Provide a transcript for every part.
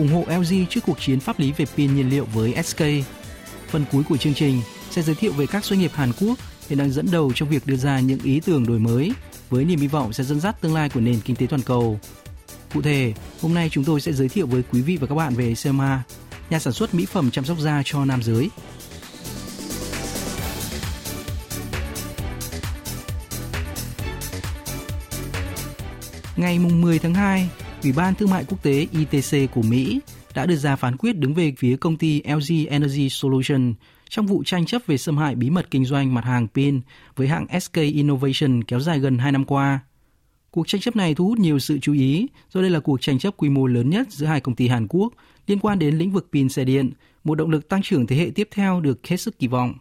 ủng hộ LG trước cuộc chiến pháp lý về pin nhiên liệu với SK. Phần cuối của chương trình sẽ giới thiệu về các doanh nghiệp Hàn Quốc hiện đang dẫn đầu trong việc đưa ra những ý tưởng đổi mới với niềm hy vọng sẽ dẫn dắt tương lai của nền kinh tế toàn cầu. Cụ thể, hôm nay chúng tôi sẽ giới thiệu với quý vị và các bạn về Selma, nhà sản xuất mỹ phẩm chăm sóc da cho nam giới. Ngày 10 tháng 2, Ủy ban Thương mại Quốc tế ITC của Mỹ đã đưa ra phán quyết đứng về phía công ty LG Energy Solution trong vụ tranh chấp về xâm hại bí mật kinh doanh mặt hàng pin với hãng SK Innovation kéo dài gần 2 năm qua. Cuộc tranh chấp này thu hút nhiều sự chú ý do đây là cuộc tranh chấp quy mô lớn nhất giữa hai công ty Hàn Quốc liên quan đến lĩnh vực pin xe điện, một động lực tăng trưởng thế hệ tiếp theo được hết sức kỳ vọng.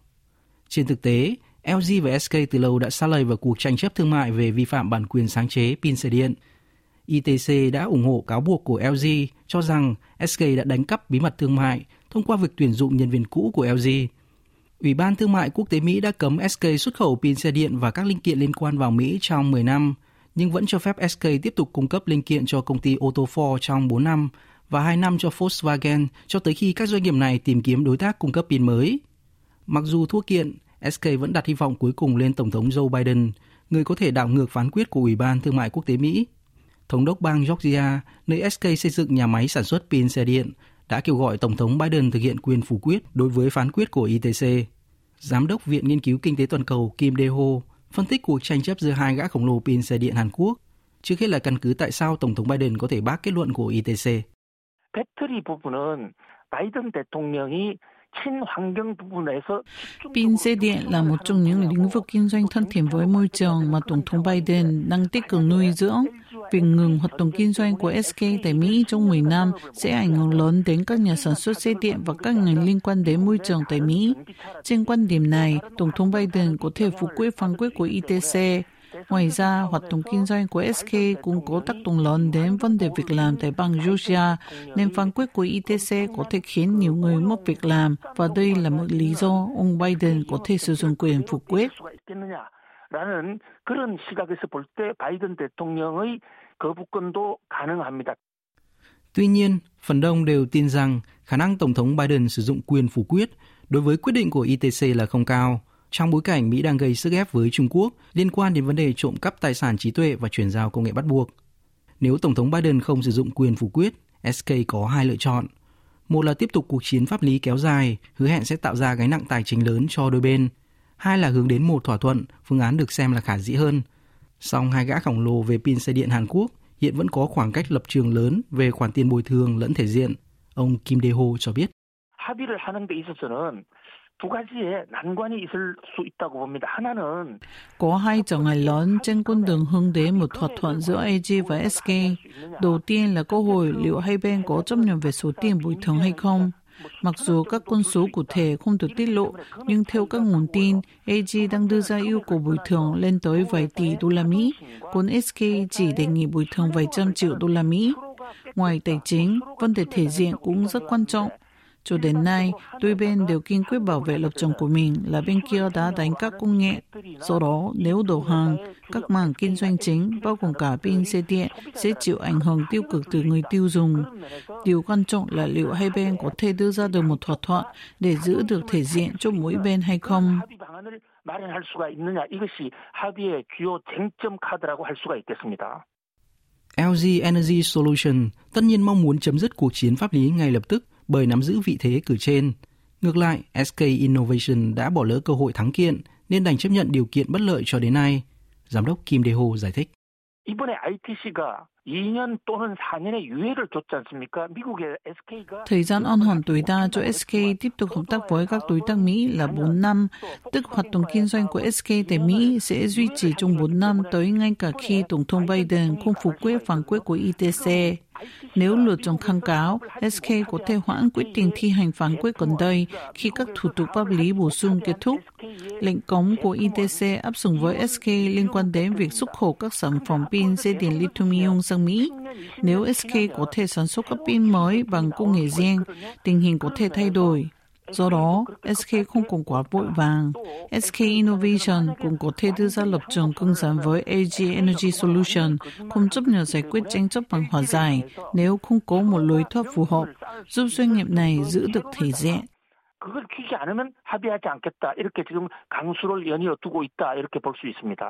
Trên thực tế, LG và SK từ lâu đã xa lầy vào cuộc tranh chấp thương mại về vi phạm bản quyền sáng chế pin xe điện – ITC đã ủng hộ cáo buộc của LG cho rằng SK đã đánh cắp bí mật thương mại thông qua việc tuyển dụng nhân viên cũ của LG. Ủy ban Thương mại Quốc tế Mỹ đã cấm SK xuất khẩu pin xe điện và các linh kiện liên quan vào Mỹ trong 10 năm, nhưng vẫn cho phép SK tiếp tục cung cấp linh kiện cho công ty ô tô Ford trong 4 năm và 2 năm cho Volkswagen cho tới khi các doanh nghiệp này tìm kiếm đối tác cung cấp pin mới. Mặc dù thua kiện, SK vẫn đặt hy vọng cuối cùng lên Tổng thống Joe Biden, người có thể đảo ngược phán quyết của Ủy ban Thương mại Quốc tế Mỹ thống đốc bang Georgia, nơi SK xây dựng nhà máy sản xuất pin xe điện, đã kêu gọi Tổng thống Biden thực hiện quyền phủ quyết đối với phán quyết của ITC. Giám đốc Viện Nghiên cứu Kinh tế Toàn cầu Kim Dae-ho phân tích cuộc tranh chấp giữa hai gã khổng lồ pin xe điện Hàn Quốc, trước hết là căn cứ tại sao Tổng thống Biden có thể bác kết luận của ITC. 배터리 부분은 바이든 대통령이 Pin xe điện là một trong những lĩnh vực kinh doanh thân thiện với môi trường mà Tổng thống Biden đang tích cực nuôi dưỡng. Việc ngừng hoạt động kinh doanh của SK tại Mỹ trong 10 năm sẽ ảnh hưởng lớn đến các nhà sản xuất xe điện và các ngành liên quan đến môi trường tại Mỹ. Trên quan điểm này, Tổng thống Biden có thể phủ quyết phán quyết của ITC Ngoài ra, hoạt động kinh doanh của SK cũng có tác động lớn đến vấn đề việc làm tại bang Georgia, nên phán quyết của ITC có thể khiến nhiều người mất việc làm, và đây là một lý do ông Biden có thể sử dụng quyền phủ quyết. 라는 그런 시각에서 볼 때 바이든 대통령의 거부권도 가능합니다. Tuy nhiên, phần đông đều tin rằng khả năng Tổng thống Biden sử dụng quyền phủ quyết đối với quyết định của ITC là không cao trong bối cảnh Mỹ đang gây sức ép với Trung Quốc liên quan đến vấn đề trộm cắp tài sản trí tuệ và chuyển giao công nghệ bắt buộc. Nếu Tổng thống Biden không sử dụng quyền phủ quyết, SK có hai lựa chọn. Một là tiếp tục cuộc chiến pháp lý kéo dài, hứa hẹn sẽ tạo ra gánh nặng tài chính lớn cho đôi bên. Hai là hướng đến một thỏa thuận, phương án được xem là khả dĩ hơn. Song hai gã khổng lồ về pin xe điện Hàn Quốc hiện vẫn có khoảng cách lập trường lớn về khoản tiền bồi thường lẫn thể diện. Ông Kim Dae-ho cho biết. 합의를 하는 데 있어서는 두 가지의 난관이 있을 수 있다고 봅니다. 하나는 có hai trở ngại lớn trên con đường hướng đến một thỏa thuận giữa AG và SK. Đầu tiên là câu hỏi liệu hai bên có chấp nhận về số tiền bồi thường hay không. Mặc dù các con số cụ thể không được tiết lộ, nhưng theo các nguồn tin, AG đang đưa ra yêu cầu bồi thường lên tới vài tỷ đô la Mỹ, còn SK chỉ đề nghị bồi thường vài trăm triệu đô la Mỹ. Ngoài tài chính, vấn đề thể diện cũng rất quan trọng. Cho đến nay, đôi bên đều kiên quyết bảo vệ lập trường của mình là bên kia đã đánh các công nghệ. Do đó, nếu đầu hàng, các mảng kinh doanh chính, bao gồm cả pin xe điện, sẽ chịu ảnh hưởng tiêu cực từ người tiêu dùng. Điều quan trọng là liệu hai bên có thể đưa ra được một thỏa thuận để giữ được thể diện cho mỗi bên hay không. 마련할 수가 있느냐 이것이 합의의 주요 쟁점 카드라고 할 수가 있겠습니다. LG Energy Solution tất nhiên mong muốn chấm dứt cuộc chiến pháp lý ngay lập tức bởi nắm giữ vị thế cử trên. Ngược lại, SK Innovation đã bỏ lỡ cơ hội thắng kiện nên đành chấp nhận điều kiện bất lợi cho đến nay. Giám đốc Kim Dae-ho giải thích. 이번에 ITC가 Thời gian on hoàn tối đa cho SK tiếp tục hợp tác với các đối tác Mỹ là 4 năm, tức hoạt động kinh doanh của SK tại Mỹ sẽ duy trì trong 4 năm tới ngay cả khi Tổng thống Biden không phủ quyết phản quyết của ITC. Nếu luật trong kháng cáo, SK có thể hoãn quyết định thi hành phán quyết gần đây khi các thủ tục pháp lý bổ sung kết thúc. Lệnh cấm của ITC áp dụng với SK liên quan đến việc xuất khẩu các sản phẩm pin dây điện lithium-ion sang Mỹ. Nếu SK có thể sản xuất các pin mới bằng công nghệ riêng, tình hình có thể thay đổi. Do đó, SK không còn quá vội vàng. SK Innovation cũng có thể đưa ra lập trường cứng rắn với AG Energy Solution, không chấp nhận giải quyết tranh chấp bằng hòa giải nếu không có một lối thoát phù hợp, giúp doanh nghiệp này giữ được thể diện. 그걸 키지 않으면 합의하지 않겠다. 이렇게 지금 강수를 연이어 두고 있다. 이렇게 볼 수 있습니다.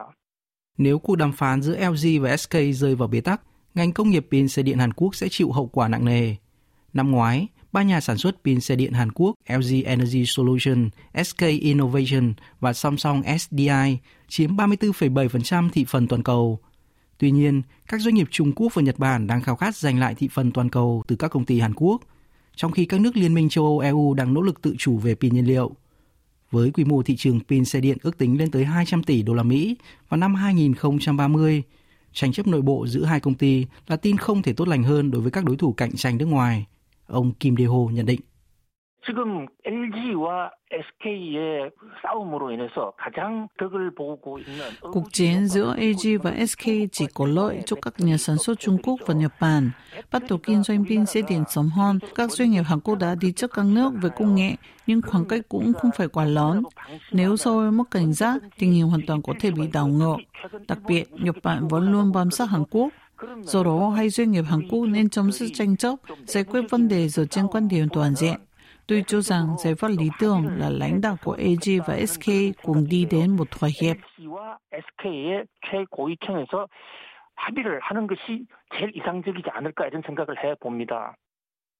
Nếu cuộc đàm phán giữa LG và SK rơi vào bế tắc, ngành công nghiệp pin xe điện Hàn Quốc sẽ chịu hậu quả nặng nề. Năm ngoái, ba nhà sản xuất pin xe điện Hàn Quốc LG Energy Solution, SK Innovation và Samsung SDI chiếm 34,7% thị phần toàn cầu. Tuy nhiên, các doanh nghiệp Trung Quốc và Nhật Bản đang khao khát giành lại thị phần toàn cầu từ các công ty Hàn Quốc, trong khi các nước Liên minh châu Âu EU đang nỗ lực tự chủ về pin nhiên liệu. Với quy mô thị trường pin xe điện ước tính lên tới 200 tỷ đô la Mỹ vào năm 2030, tranh chấp nội bộ giữa hai công ty là tin không thể tốt lành hơn đối với các đối thủ cạnh tranh nước ngoài. Ông Kim Dae-ho nhận định. 지금 LG와 SK의 싸움으로 인해서 가장 덕을 보고 있는 Cuộc chiến giữa LG và SK chỉ có lợi cho các nhà sản xuất Trung Quốc và Nhật Bản. Bắt đầu kinh doanh pin xe điện sớm hơn, các doanh nghiệp Hàn Quốc đã đi trước các nước về công nghệ, nhưng khoảng cách cũng không phải quá lớn. Nếu Seoul mất cảnh giác, tình hình hoàn toàn có thể bị đảo ngược. Đặc biệt, Nhật Bản vẫn luôn bám sát Hàn Quốc. Do đó, hai doanh nghiệp Hàn Quốc nên chấm dứt tranh chấp, giải quyết vấn đề dựa trên quan điểm toàn diện. Tôi cho rằng giải pháp lý tưởng là lãnh đạo của AG và SK cùng đi đến một thỏa hiệp.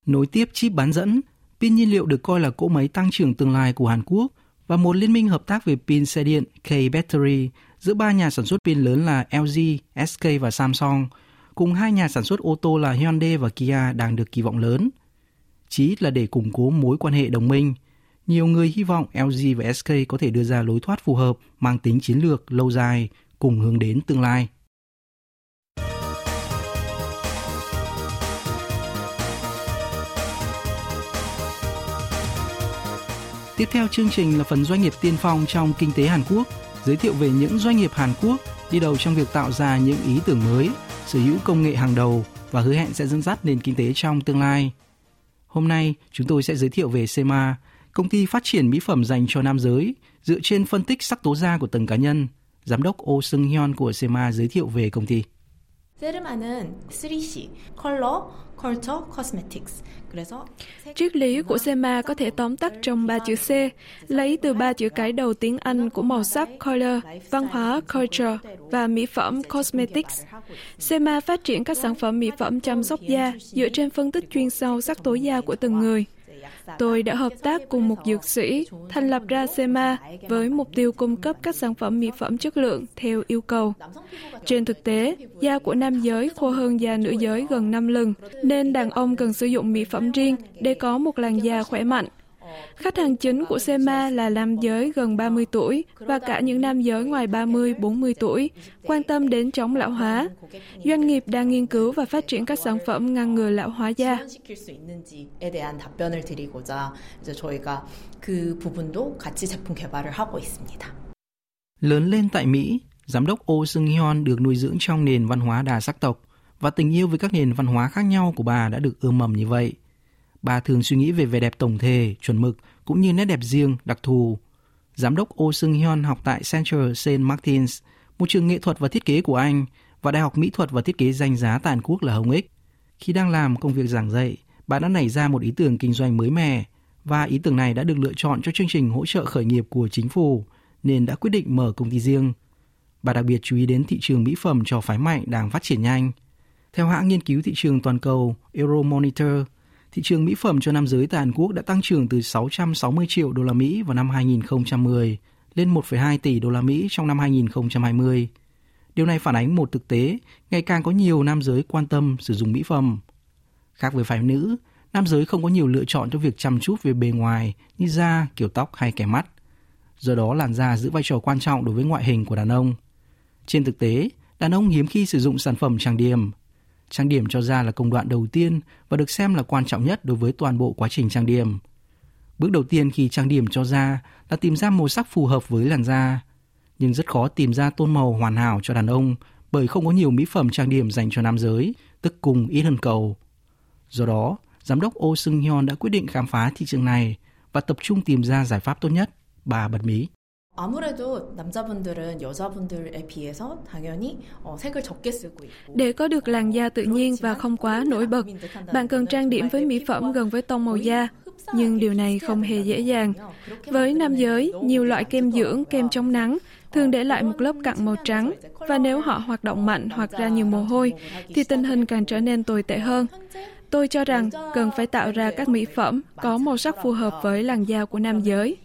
Nối tiếp chip bán dẫn, pin nhiên liệu được coi là cỗ máy tăng trưởng tương lai của Hàn Quốc và một liên minh hợp tác về pin xe điện K-Battery giữa ba nhà sản xuất pin lớn là LG, SK và Samsung, cùng hai nhà sản xuất ô tô là Hyundai và Kia đang được kỳ vọng lớn chí là để củng cố mối quan hệ đồng minh. Nhiều người hy vọng LG và SK có thể đưa ra lối thoát phù hợp, mang tính chiến lược lâu dài, cùng hướng đến tương lai. Tiếp theo chương trình là phần doanh nghiệp tiên phong trong kinh tế Hàn Quốc, giới thiệu về những doanh nghiệp Hàn Quốc đi đầu trong việc tạo ra những ý tưởng mới, sở hữu công nghệ hàng đầu và hứa hẹn sẽ dẫn dắt nền kinh tế trong tương lai. Hôm nay, chúng tôi sẽ giới thiệu về SEMA, công ty phát triển mỹ phẩm dành cho nam giới, dựa trên phân tích sắc tố da của từng cá nhân. Giám đốc Oh Sung Hyun của SEMA giới thiệu về công ty. 세르마는 3C, 컬러, 컬처, 코스메틱스. Triết lý của SEMA có thể tóm tắt trong ba chữ C, lấy từ ba chữ cái đầu tiếng Anh của màu sắc color, văn hóa culture và mỹ phẩm cosmetics. SEMA phát triển các sản phẩm mỹ phẩm chăm sóc da dựa trên phân tích chuyên sâu sắc tố da của từng người. Tôi đã hợp tác cùng một dược sĩ thành lập ra SEMA với mục tiêu cung cấp các sản phẩm mỹ phẩm chất lượng theo yêu cầu. Trên thực tế, da của nam giới khô hơn da nữ giới gần 5 lần, nên đàn ông cần sử dụng mỹ phẩm riêng để có một làn da khỏe mạnh. Khách hàng chính của SEMA là nam giới gần 30 tuổi và cả những nam giới ngoài 30-40 tuổi, quan tâm đến chống lão hóa. Doanh nghiệp đang nghiên cứu và phát triển các sản phẩm ngăn ngừa lão hóa da. Lớn lên tại Mỹ, giám đốc Oh Seung Hyun được nuôi dưỡng trong nền văn hóa đa sắc tộc và tình yêu với các nền văn hóa khác nhau của bà đã được ươm mầm như vậy. Bà thường suy nghĩ về vẻ đẹp tổng thể, chuẩn mực cũng như nét đẹp riêng, đặc thù. Giám đốc Oh Sung Hyun học tại Central Saint Martins, một trường nghệ thuật và thiết kế của Anh và Đại học Mỹ thuật và thiết kế danh giá tại Hàn Quốc là Hồng Ích. Khi đang làm công việc giảng dạy, bà đã nảy ra một ý tưởng kinh doanh mới mẻ và ý tưởng này đã được lựa chọn cho chương trình hỗ trợ khởi nghiệp của chính phủ nên đã quyết định mở công ty riêng. Bà đặc biệt chú ý đến thị trường mỹ phẩm cho phái mạnh đang phát triển nhanh. Theo hãng nghiên cứu thị trường toàn cầu Euromonitor, thị trường mỹ phẩm cho nam giới tại Hàn Quốc đã tăng trưởng từ 660 triệu đô la Mỹ vào năm 2010 lên 1,2 tỷ đô la Mỹ trong năm 2020. Điều này phản ánh một thực tế, ngày càng có nhiều nam giới quan tâm sử dụng mỹ phẩm. Khác với phái nữ, nam giới không có nhiều lựa chọn cho việc chăm chút về bề ngoài như da, kiểu tóc hay kẻ mắt. Do đó làn da giữ vai trò quan trọng đối với ngoại hình của đàn ông. Trên thực tế, đàn ông hiếm khi sử dụng sản phẩm trang điểm. Trang điểm cho da là công đoạn đầu tiên và được xem là quan trọng nhất đối với toàn bộ quá trình trang điểm. Bước đầu tiên khi trang điểm cho da là tìm ra màu sắc phù hợp với làn da. Nhưng rất khó tìm ra tôn màu hoàn hảo cho đàn ông bởi không có nhiều mỹ phẩm trang điểm dành cho nam giới, tức cùng ít hơn cầu. Do đó, giám đốc Oh Seung Hyun đã quyết định khám phá thị trường này và tập trung tìm ra giải pháp tốt nhất. Bà bật mí. 아무래도 남자분들은 여자분들에 비해서 당연히 어, 색을 적게 쓰고 있고 Để có được làn da tự nhiên và không quá nổi bật, bạn cần trang điểm với mỹ phẩm gần với tông màu da. Nhưng điều này không hề dễ dàng. Với nam giới, nhiều loại kem dưỡng, kem chống nắng thường để lại một lớp cặn màu trắng và nếu họ hoạt động mạnh hoặc ra nhiều mồ hôi thì tình hình càng trở nên tồi tệ hơn. Tôi cho rằng cần phải tạo ra các mỹ phẩm có màu sắc phù hợp với làn da của nam giới.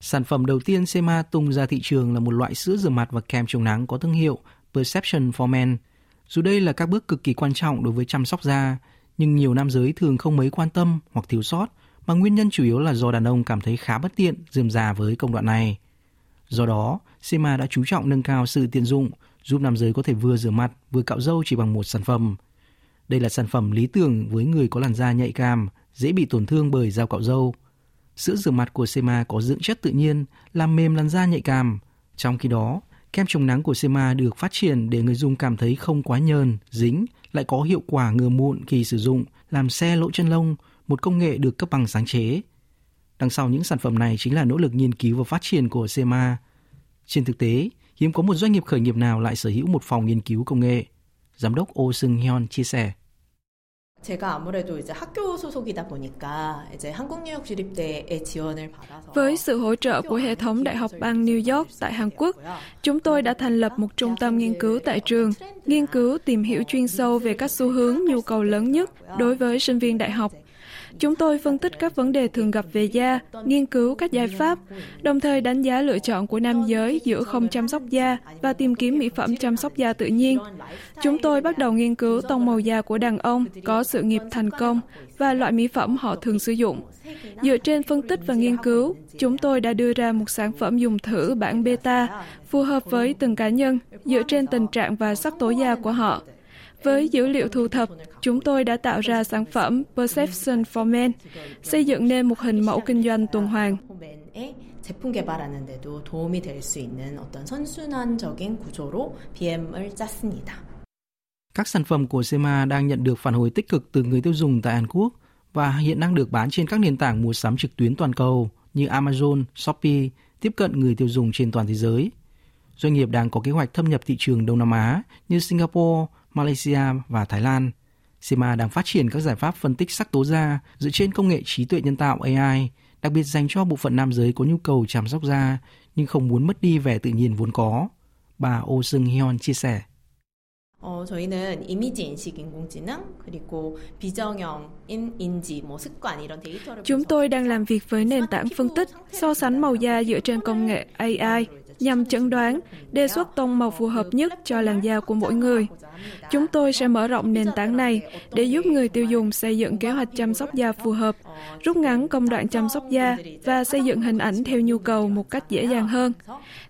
Sản phẩm đầu tiên Sema tung ra thị trường là một loại sữa rửa mặt và kem chống nắng có thương hiệu Perception for Men. Dù đây là các bước cực kỳ quan trọng đối với chăm sóc da, nhưng nhiều nam giới thường không mấy quan tâm hoặc thiếu sót, mà nguyên nhân chủ yếu là do đàn ông cảm thấy khá bất tiện dườm già với công đoạn này. Do đó, Sema đã chú trọng nâng cao sự tiện dụng, giúp nam giới có thể vừa rửa mặt vừa cạo râu chỉ bằng một sản phẩm. Đây là sản phẩm lý tưởng với người có làn da nhạy cảm, dễ bị tổn thương bởi dao cạo râu. Sữa rửa mặt của Sema có dưỡng chất tự nhiên, làm mềm làn da nhạy cảm. Trong khi đó, kem chống nắng của Sema được phát triển để người dùng cảm thấy không quá nhờn, dính, lại có hiệu quả ngừa mụn khi sử dụng, làm xe lỗ chân lông, một công nghệ được cấp bằng sáng chế. Đằng sau những sản phẩm này chính là nỗ lực nghiên cứu và phát triển của Sema. Trên thực tế, hiếm có một doanh nghiệp khởi nghiệp nào lại sở hữu một phòng nghiên cứu công nghệ. Giám đốc Oh Seung Hyun chia sẻ. Với sự hỗ trợ của hệ thống Đại học bang New York tại Hàn Quốc, chúng tôi đã thành lập một trung tâm nghiên cứu tại trường, nghiên cứu tìm hiểu chuyên sâu về các xu hướng nhu cầu lớn nhất đối với sinh viên đại học. Chúng tôi phân tích các vấn đề thường gặp về da, nghiên cứu các giải pháp, đồng thời đánh giá lựa chọn của nam giới giữa không chăm sóc da và tìm kiếm mỹ phẩm chăm sóc da tự nhiên. Chúng tôi bắt đầu nghiên cứu tông màu da của đàn ông có sự nghiệp thành công và loại mỹ phẩm họ thường sử dụng. Dựa trên phân tích và nghiên cứu, chúng tôi đã đưa ra một sản phẩm dùng thử bản beta phù hợp với từng cá nhân dựa trên tình trạng và sắc tố da của họ. Với dữ liệu thu thập, chúng tôi đã tạo ra sản phẩm Perception for Men, xây dựng nên một hình mẫu kinh doanh tuần hoàn. 맨의 제품 개발하는 데도 도움이 될 수 있는 어떤 선순환적인 구조로 BM을 짰습니다. Các sản phẩm của Sema đang nhận được phản hồi tích cực từ người tiêu dùng tại Hàn Quốc và hiện đang được bán trên các nền tảng mua sắm trực tuyến toàn cầu như Amazon, Shopee, tiếp cận người tiêu dùng trên toàn thế giới. Doanh nghiệp đang có kế hoạch thâm nhập thị trường Đông Nam Á như Singapore, Malaysia và Thái Lan. Sema đang phát triển các giải pháp phân tích sắc tố da dựa trên công nghệ trí tuệ nhân tạo AI, đặc biệt dành cho bộ phận nam giới có nhu cầu chăm sóc da nhưng không muốn mất đi vẻ tự nhiên vốn có. Bà Oh Seung Hyun chia sẻ. 어, 저희는 이미지 인식 인공지능 그리고 비정형 인, 인지 뭐 습관 이런 데이터를 Chúng tôi đang làm việc với nền tảng phân tích, so sánh màu da dựa trên công nghệ AI nhằm chẩn đoán, đề xuất tông màu phù hợp nhất cho làn da của mỗi người. Chúng tôi sẽ mở rộng nền tảng này để giúp người tiêu dùng xây dựng kế hoạch chăm sóc da phù hợp, rút ngắn công đoạn chăm sóc da và xây dựng hình ảnh theo nhu cầu một cách dễ dàng hơn.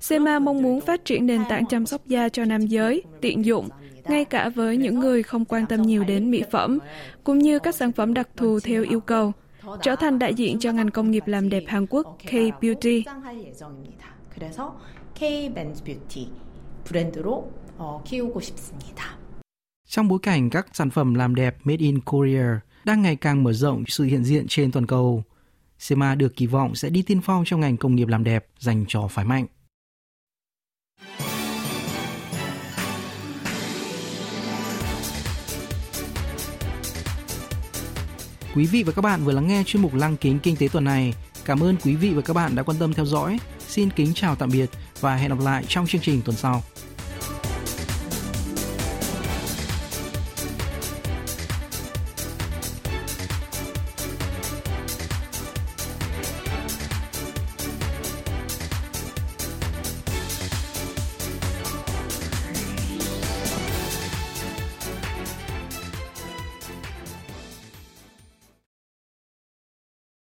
Sema mong muốn phát triển nền tảng chăm sóc da cho nam giới, tiện dụng, ngay cả với những người không quan tâm nhiều đến mỹ phẩm, cũng như các sản phẩm đặc thù theo yêu cầu, trở thành đại diện cho ngành công nghiệp làm đẹp Hàn Quốc K-Beauty. 할 예정입니다. 그래서 K Men's Beauty 브랜드로 어, 키우고 싶습니다. Trong bối cảnh các sản phẩm làm đẹp made in Korea đang ngày càng mở rộng sự hiện diện trên toàn cầu, Sema được kỳ vọng sẽ đi tiên phong trong ngành công nghiệp làm đẹp dành cho phái mạnh. Quý vị và các bạn vừa lắng nghe chuyên mục Lăng kính kinh tế tuần này. Cảm ơn quý vị và các bạn đã quan tâm theo dõi. Xin kính chào tạm biệt và hẹn gặp lại trong chương trình tuần sau.